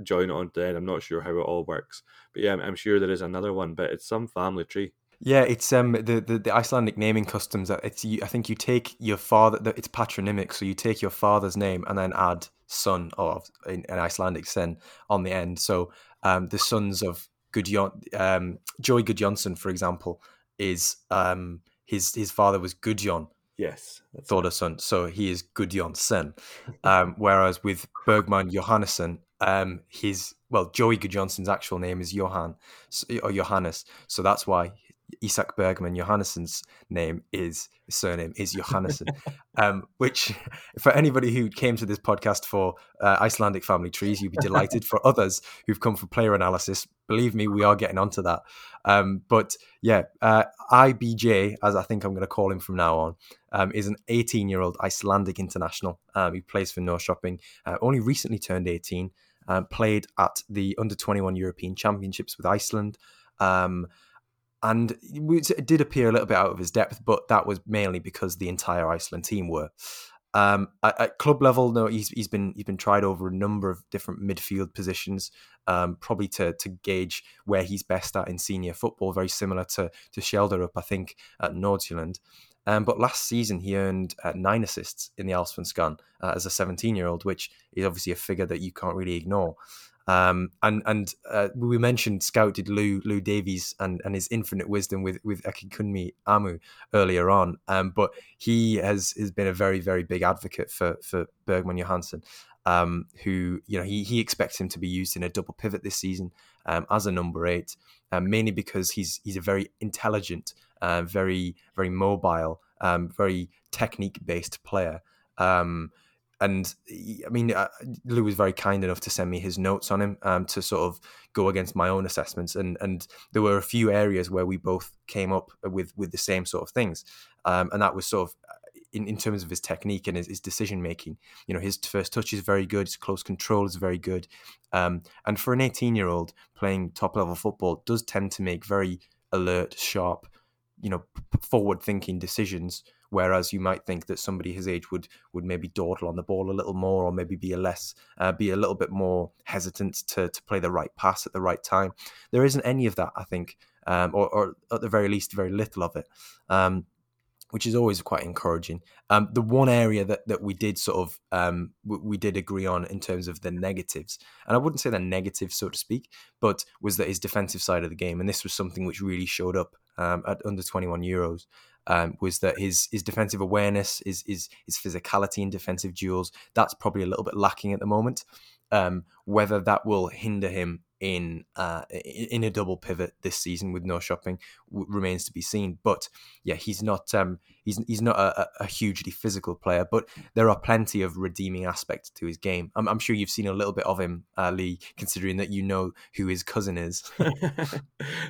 join it on then. I'm not sure how it all works, but yeah, I'm, I'm sure there is another one, but it's some family tree. Yeah, it's um the, the, the Icelandic naming customs. It's you, I think you take your father. It's patronymic, so you take your father's name and then add son or an Icelandic son on the end. So um the sons of Gudjon, um Joey Gudjonsson, for example, is um his his father was Gudjon. Yes, Thordarson. So he is Gudjonsson. Um, whereas with Bergmann Johannesson, um, his well, Joey Gudjonsson's actual name is Johan or Johannes, so that's why Isak Bergmann Johannesson's name is surname is Johannesson. um, which, for anybody who came to this podcast for uh, Icelandic family trees, you'd be delighted. for others who've come for player analysis, believe me, we are getting onto that. Um, but yeah, uh, IBJ, as I think I'm going to call him from now on, um, is an 18 year old Icelandic international. Um, he plays for Norrköping, uh, only recently turned 18 um, played at the under 21 European Championships with Iceland. Um, and it did appear a little bit out of his depth, but that was mainly because the entire Iceland team were. Um, at, at, club level, no, he's he's been he's been tried over a number of different midfield positions, um, probably to to gauge where he's best at in senior football. Very similar to to Schjelderup, I think, at Nordsjælland. Um, but last season, he earned uh, nine assists in the Allsvenskan uh, as a 17 year old, which is obviously a figure that you can't really ignore. Um, and and uh, we mentioned scouted Lou Lou Davies and, and his infinite wisdom with with Akinkunmi Amoo earlier on, um, but he has has been a very very big advocate for for Bergmann Johansson, um, who you know he he expects him to be used in a double pivot this season um, as a number eight, um, mainly because he's he's a very intelligent uh, very very mobile, um, very technique based player. Um, and I mean, uh, Lou was very kind enough to send me his notes on him um, to sort of go against my own assessments, and and there were a few areas where we both came up with with the same sort of things, um, and that was sort of uh, in, in terms of his technique and his, his, decision making. You know, his first touch is very good, his close control is very good, um, and for an eighteen year old playing top level football, does tend to make very alert, sharp, you know forward thinking decisions whereas you might think that somebody his age would would maybe dawdle on the ball a little more or maybe be a less uh, be a little bit more hesitant to to play the right pass at the right time there isn't any of that i think um, or, or, at the very least very little of it um, which is always quite encouraging. Um, the one area that, that we did sort of um, we, we, did agree on in terms of the negatives, and I wouldn't say they're negative, so to speak, but was that his defensive side of the game, and this was something which really showed up um, at under twenty one Euros. Um, was that his his defensive awareness, his, his his physicality in defensive duels, that's probably a little bit lacking at the moment. Um, whether that will hinder him in uh, in a double pivot this season with Norrköping w- remains to be seen. But yeah, he's not um, he's he's not a, a, hugely physical player, but there are plenty of redeeming aspects to his game. I'm, I'm sure you've seen a little bit of him, uh, Lee, considering that you know who his cousin is.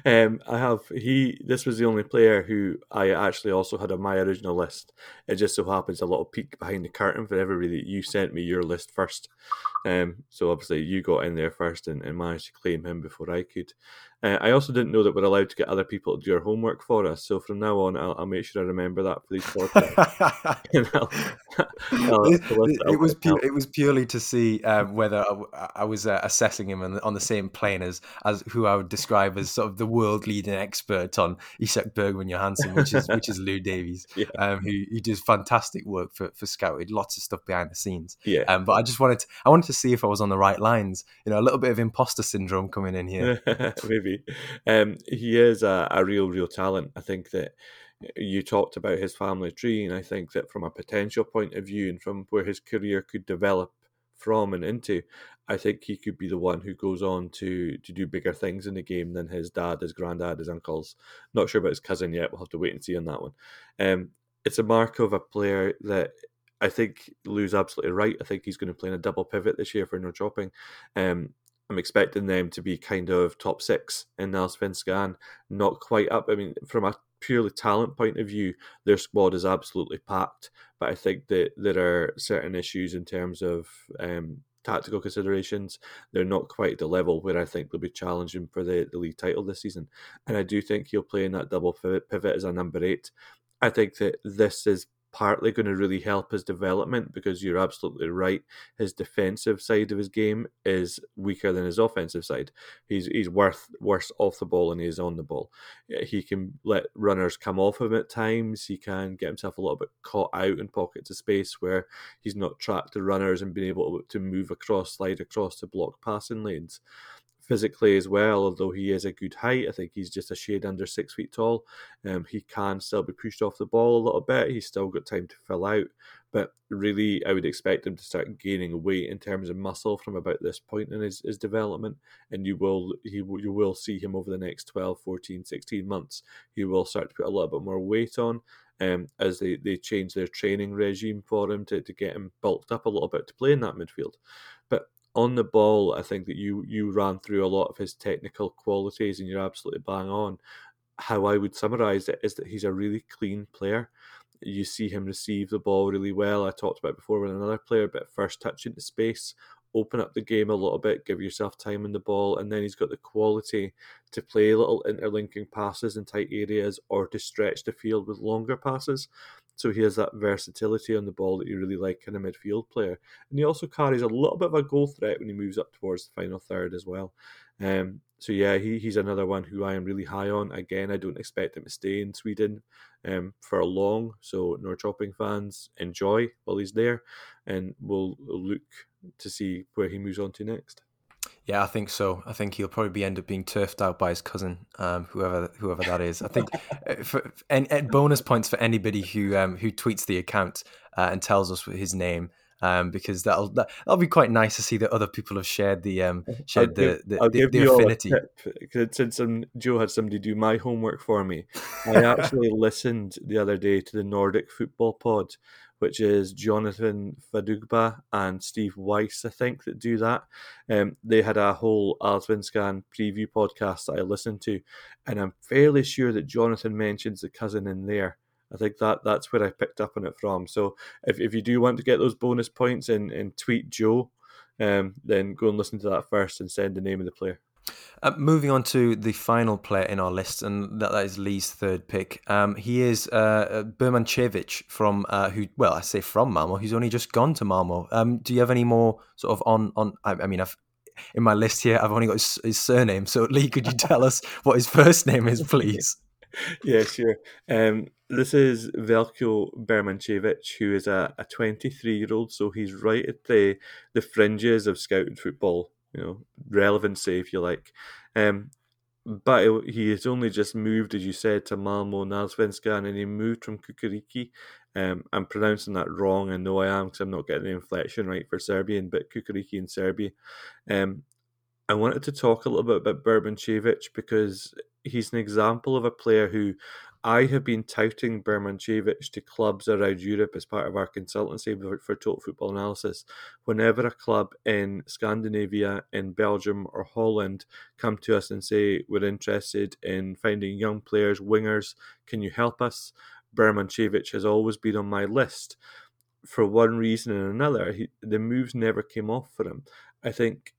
um, I have he. This was the only player who I actually also had on my original list. It just so happens a little peek behind the curtain for everybody that you sent me your list first. Um, so obviously you got in there first and, and managed to claim him before I could. Uh, I also didn't know that we're allowed to get other people to do our homework for us. So from now on, I'll, I'll make sure I remember that for these podcasts. I'll, I'll, it, it, was pu- it was purely to see um, whether I, I was uh, assessing him on, on, the same plane as as who I would describe as sort of the world leading expert on Isak Bergmann Johansson, which is which is Lou Davies, yeah. um, who, who does fantastic work for for Scouted, lots of stuff behind the scenes. Yeah. Um, but I just wanted to, I wanted to see if I was on the right lines. You know, a little bit of imposter syndrome coming in here. Maybe maybe. Um, he is a, a real, real talent. I think that you talked about his family tree, and I think that from a potential point of view and from where his career could develop from and into, I think he could be the one who goes on to to do bigger things in the game than his dad, his granddad, his uncles. Not sure about his cousin yet. We'll have to wait and see on that one. Um, it's a mark of a player that I think Lou's absolutely right. I think he's going to play in a double pivot this year for Norrköping. Um, I'm expecting them to be kind of top six in the Allsvenskan, not quite up. I mean, from a purely talent point of view, their squad is absolutely packed. But I think that there are certain issues in terms of um, tactical considerations. They're not quite at the level where I think they'll be challenging for the, the league title this season. And I do think he'll play in that double pivot as a number eight. I think that this is partly going to really help his development because you're absolutely right. His defensive side of his game is weaker than his offensive side. He's he's worth worse off the ball than he is on the ball. He can let runners come off him at times. He can get himself a little bit caught out in pockets of space where he's not tracked to runners and being able to move across, slide across to block passing lanes physically as well, although he is a good height. I think he's just a shade under six feet tall. Um, he can still be pushed off the ball a little bit. He's still got time to fill out. But really, I would expect him to start gaining weight in terms of muscle from about this point in his, his development. And you will he you will see him over the next 12, 14, 16 months. He will start to put a little bit more weight on. Um, as they, they change their training regime for him to, to get him bulked up a little bit to play in that midfield. But on the ball, I think that you you ran through a lot of his technical qualities, and you're absolutely bang on. How I would summarize it is that he's a really clean player. You see him receive the ball really well. I talked about before with another player, but first touch into space, open up the game a little bit, give yourself time on the ball, and then he's got the quality to play little interlinking passes in tight areas or to stretch the field with longer passes. So he has that versatility on the ball that you really like in a midfield player. And he also carries a little bit of a goal threat when he moves up towards the final third as well. Um, so yeah, he, he's another one who I am really high on. Again, I don't expect him to stay in Sweden um, for long. So Norrköping fans enjoy while he's there, and we'll look to see where he moves on to next. Yeah, I think so. I think he'll probably end up being turfed out by his cousin, um, whoever whoever that is. I think uh, for, and, and, bonus points for anybody who um, who tweets the account uh, and tells us his name. Um, because that'll that, will be quite nice to see that other people have shared the um, shared the the, the, the affinity. Since um, Joe had somebody do my homework for me, I actually listened the other day to the Nordic Football Pod, which is Jonathan Fadugba and Steve Weiss, I think, that do that. Um, they had a whole Allsvenskan preview podcast that I listened to, and I'm fairly sure that Jonathan mentions the cousin in there. I think that that's where I picked up on it from. So if, if you do want to get those bonus points and, and tweet Joe, um, then go and listen to that first and send the name of the player. Uh, moving on to the final player in our list, and that, that is Lee's third pick. Um, he is uh, Birmančević from uh, who? Well, I say from Malmö. He's only just gone to Malmö. Um, do you have any more sort of on on? I, I mean, I've in my list here. I've only got his, his, surname. So Lee, could you tell us what his first name is, please? yeah, sure. Um, this is Veljko Birmančević, who is a 23 year old. So he's right at the the fringes of scouted football you know relevancy, if you like. Um, but he has only just moved, as you said, to Malmö Allsvenskan, and he moved from Čukarički. Um, I'm pronouncing that wrong. I know I am because I'm not getting the inflection right for Serbian, but Čukarički in Serbia. Um, I wanted to talk a little bit about Birmančević because he's an example of a player who I have been touting Birmančević to clubs around Europe as part of our consultancy for Total Football Analysis. Whenever a club in Scandinavia, in Belgium, or Holland come to us and say, We're interested in finding young players, wingers, can you help us? Birmančević has always been on my list. For one reason and another, he, the moves never came off for him. I think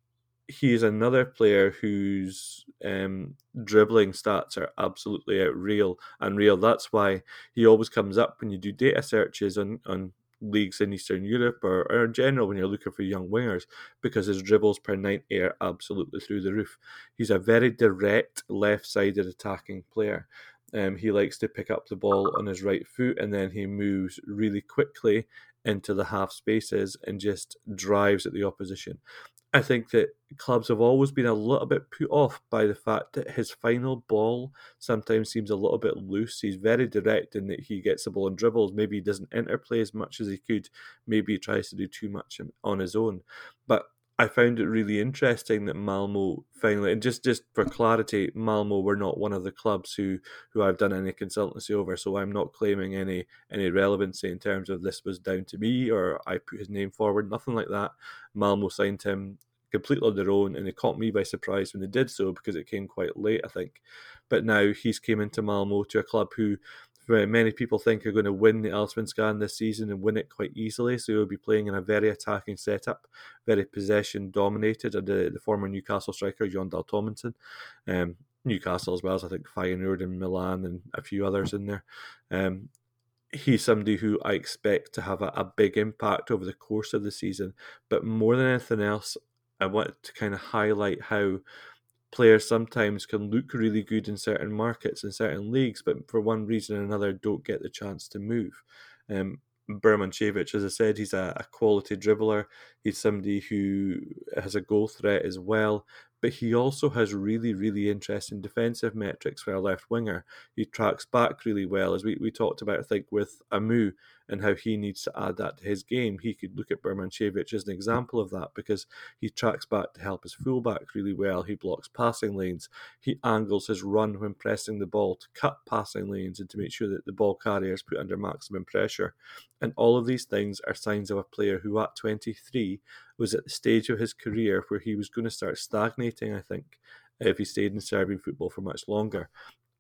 he is another player whose um, dribbling stats are absolutely real, unreal. That's why he always comes up when you do data searches on, on leagues in Eastern Europe or, or in general when you're looking for young wingers because his dribbles per 90 are absolutely through the roof. He's a very direct left sided attacking player. Um, he likes to pick up the ball on his right foot and then he moves really quickly into the half spaces and just drives at the opposition. I think that clubs have always been a little bit put off by the fact that his final ball sometimes seems a little bit loose. He's very direct in that he gets the ball and dribbles. Maybe he doesn't interplay as much as he could. Maybe he tries to do too much on his own. But I found it really interesting that Malmö finally, and just just for clarity, Malmö were not one of the clubs who who I've done any consultancy over, so I'm not claiming any any relevancy in terms of this was down to me or I put his name forward, nothing like that. Malmö signed him completely on their own, and they caught me by surprise when they did so because it came quite late, I think. But now he's came into Malmö to a club who many people think are going to win the Allsvenskan this season and win it quite easily. So he'll be playing in a very attacking setup, very possession dominated. And the, the former Newcastle striker, Jon Tomasson, um, Newcastle as well as I think Feyenoord and Milan and a few others in there. Um, he's somebody who I expect to have a, a big impact over the course of the season. But more than anything else, I want to kind of highlight how players sometimes can look really good in certain markets in certain leagues, but for one reason or another don't get the chance to move. Um, Birmančević, as I said, he's a, a, quality dribbler. He's somebody who has a goal threat as well, but he also has really, really interesting defensive metrics for a left winger. He tracks back really well, as we, we talked about, I think, with Amoo and how he needs to add that to his game. He could look at Birmančević as an example of that because he tracks back to help his fullback really well. He blocks passing lanes. He angles his run when pressing the ball to cut passing lanes and to make sure that the ball carrier is put under maximum pressure. And all of these things are signs of a player who, at 23, was at the stage of his career where he was going to start stagnating, I think, if he stayed in Serbian football for much longer.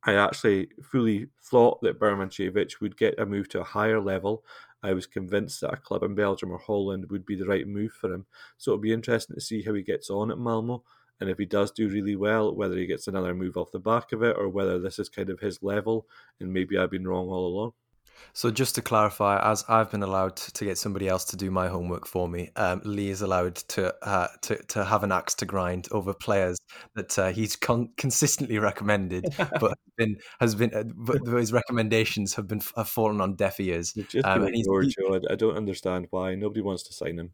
I actually fully thought that Birmančević would get a move to a higher level. I was convinced that a club in Belgium or Holland would be the right move for him. So it'll be interesting to see how he gets on at Malmö. And if he does do really well, whether he gets another move off the back of it or whether this is kind of his level and maybe I've been wrong all along. So just to clarify, as I've been allowed to get somebody else to do my homework for me, um, Lee is allowed to uh, to to have an axe to grind over players that uh, he's con- consistently recommended, but been has been uh, but his recommendations have been have fallen on deaf ears. Just um, ignored, Joe. I don't understand why nobody wants to sign him.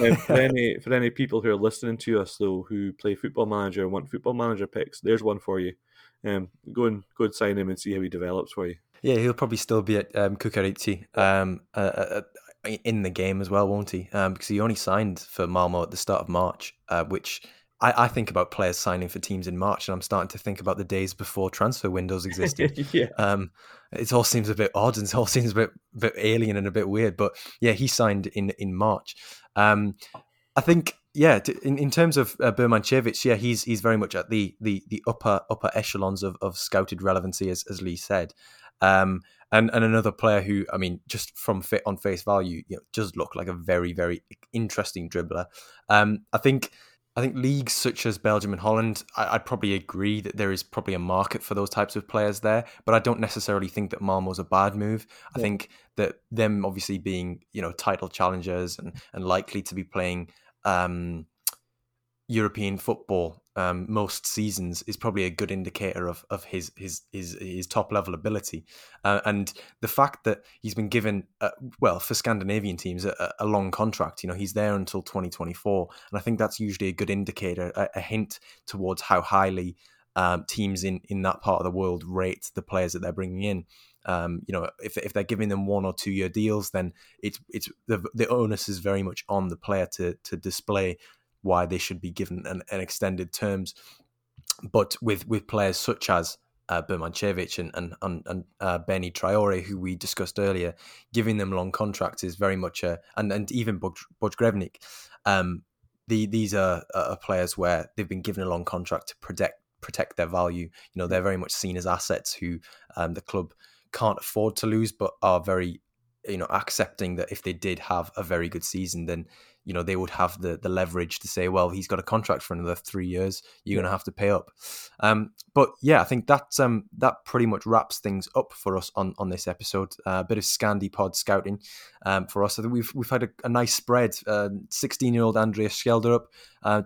um, for any for any people who are listening to us though, who play Football Manager and want Football Manager picks, there's one for you. Um, go and go and sign him and see how he develops for you. Yeah, he'll probably still be at um, Čukarički um, uh, uh, uh, in the game as well, won't he? Um, because he only signed for Malmö at the start of March, uh, which I, I, think about players signing for teams in March, and I'm starting to think about the days before transfer windows existed. yeah. Um, it all seems a bit odd and it all seems a bit, bit alien and a bit weird. But yeah, he signed in in March. Um, I think yeah, in, in terms of uh, Birmančević, yeah, he's he's very much at the the the upper upper echelons of, of scouted relevancy, as as Lee said. Um, and and another player who, I mean, just from fit on face value, you know, does look like a very very interesting dribbler. Um, I think. I think leagues such as Belgium and Holland, I, would probably agree that there is probably a market for those types of players there, but I don't necessarily think that Malmö's a bad move. I think that them obviously being, you know, title challengers and, and likely to be playing um, European football um, most seasons is probably a good indicator of of his his his, his top level ability, uh, and the fact that he's been given uh, well for Scandinavian teams a, a, long contract. You know, he's there until 2024, and I think that's usually a good indicator, a, a hint towards how highly um, teams in in that part of the world rate the players that they're bringing in. Um, you know, if, if they're giving them one or two year deals, then it's it's the the onus is very much on the player to to display why they should be given an, an extended terms. But with with players such as uh, Birmančević and and and, and uh, Bénie Traoré, who we discussed earlier, giving them long contracts is very much a and and even Bojgrevnik. Um, the, these are, are players where they've been given a long contract to protect protect their value. You know, they're very much seen as assets who um, the club can't afford to lose, but are very you know accepting that if they did have a very good season, then you know they would have the the leverage to say, well, he's got a contract for another three years. You're going to have to pay up. Um, but yeah, I think that um, that pretty much wraps things up for us on on this episode. Uh, a bit of Scandi Pod scouting um, for us. I think we've we've had a, a nice spread. Sixteen uh, year old Andreas Schjelderup,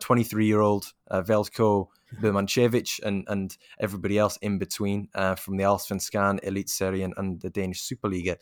twenty three year old uh, Veljko Birmančević, and and everybody else in between uh, from the Allsvenskan, Elite Serie, and, and the Danish Superliga.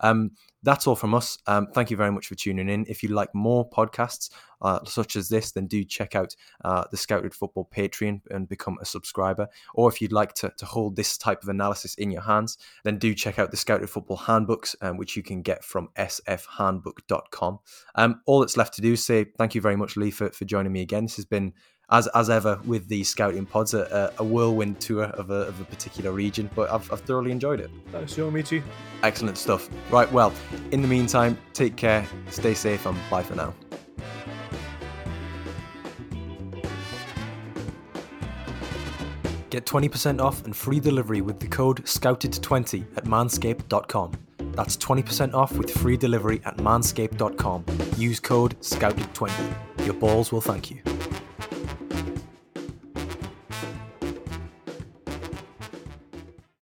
Um, that's all from us. Um, thank you very much for tuning in. If you like more podcasts uh, such as this, then do check out uh, the Scouted Football Patreon and become a subscriber. Or if you'd like to, to hold this type of analysis in your hands, then do check out the Scouted Football Handbooks, um, which you can get from sfhandbook.com. Um, all that's left to do is say thank you very much, Lee, for, for joining me again. This has been as as ever with these scouting pods, a, a whirlwind tour of a, of a particular region, but I've, I've thoroughly enjoyed it. Thanks, you. Joe Michi. Excellent stuff. Right, well, in the meantime, take care, stay safe, and bye for now. Get 20% off and free delivery with the code SCOUTED20 at manscaped.com. That's 20% off with free delivery at manscaped.com. Use code SCOUTED20. Your balls will thank you.